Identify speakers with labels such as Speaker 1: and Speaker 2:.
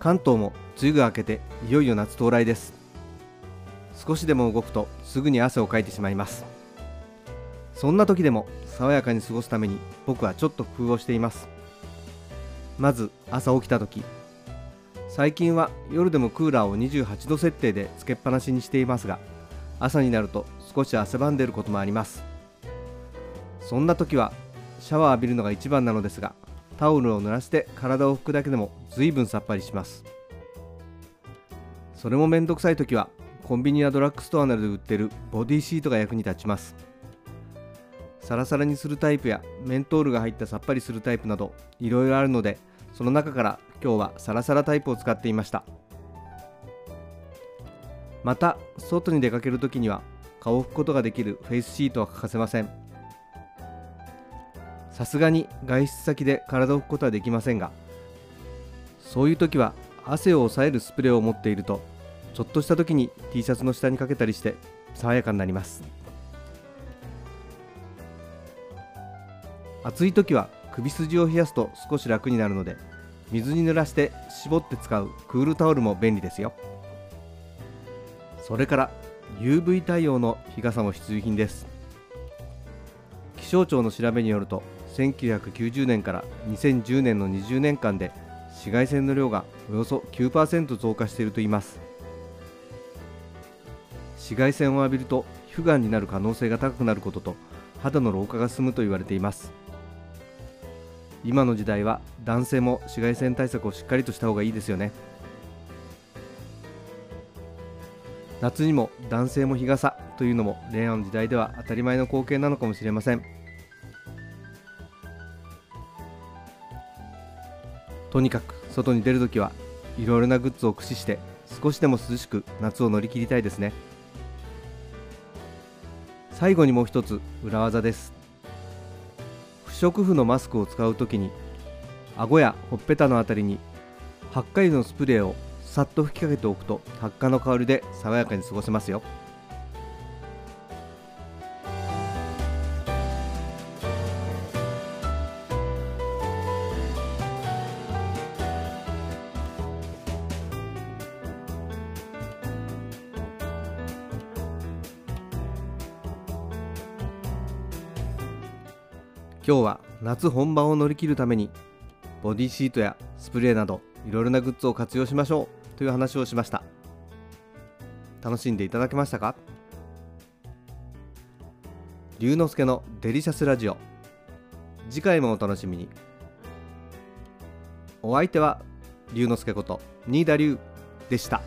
Speaker 1: 関東も梅雨が明けていよいよ夏到来です。少しでも動くとすぐに汗をかいてしまいます。そんな時でも爽やかに過ごすために僕はちょっと工夫をしています。まず朝起きた時最近は夜でもクーラーを28度設定でつけっぱなしにしていますが朝になると少し汗ばんでいることもあります。そんな時はシャワー浴びるのが一番なのですがタオルを濡らして体を拭くだけでも随分さっぱりします。それもめんどくさい時はコンビニやドラッグストアなどで売ってるボディシートが役に立ちます。サラサラにするタイプやメントールが入ったさっぱりするタイプなどいろいろあるのでその中から今日はサラサラタイプを使っていました。また外に出かけるときには顔を拭くことができるフェイスシートは欠かせません。さすがに外出先で体を拭くことはできませんがそういう時は汗を抑えるスプレーを持っているとちょっとした時に T シャツの下にかけたりして爽やかになります。暑い時は首筋を冷やすと少し楽になるので水に濡らして絞って使うクールタオルも便利ですよ。それから UV 対応の日傘も必需品です。気象庁の調べによると1990年から2010年の20年間で紫外線の量がおよそ9%増加しているといいます。紫外線を浴びると皮膚がんになる可能性が高くなることと肌の老化が進むと言われています。今の時代は男性も紫外線対策をしっかりとした方がいいですよね。夏にも男性も日傘というのも令和の時代では当たり前の光景なのかもしれません。とにかく外に出るときはいろいろなグッズを駆使して少しでも涼しく夏を乗り切りたいですね。最後にもう一つ裏技です。不織布のマスクを使うときに顎やほっぺたのあたりに発火油のスプレーをさっと吹きかけておくと発火の香りで爽やかに過ごせますよ。今日は夏本番を乗り切るためにボディシートやスプレーなどいろいろなグッズを活用しましょう。という話をしました。楽しんでいただけましたか？龍之介のデリシャスラジオ。次回もお楽しみに。お相手は龍之介こと新田龍でした。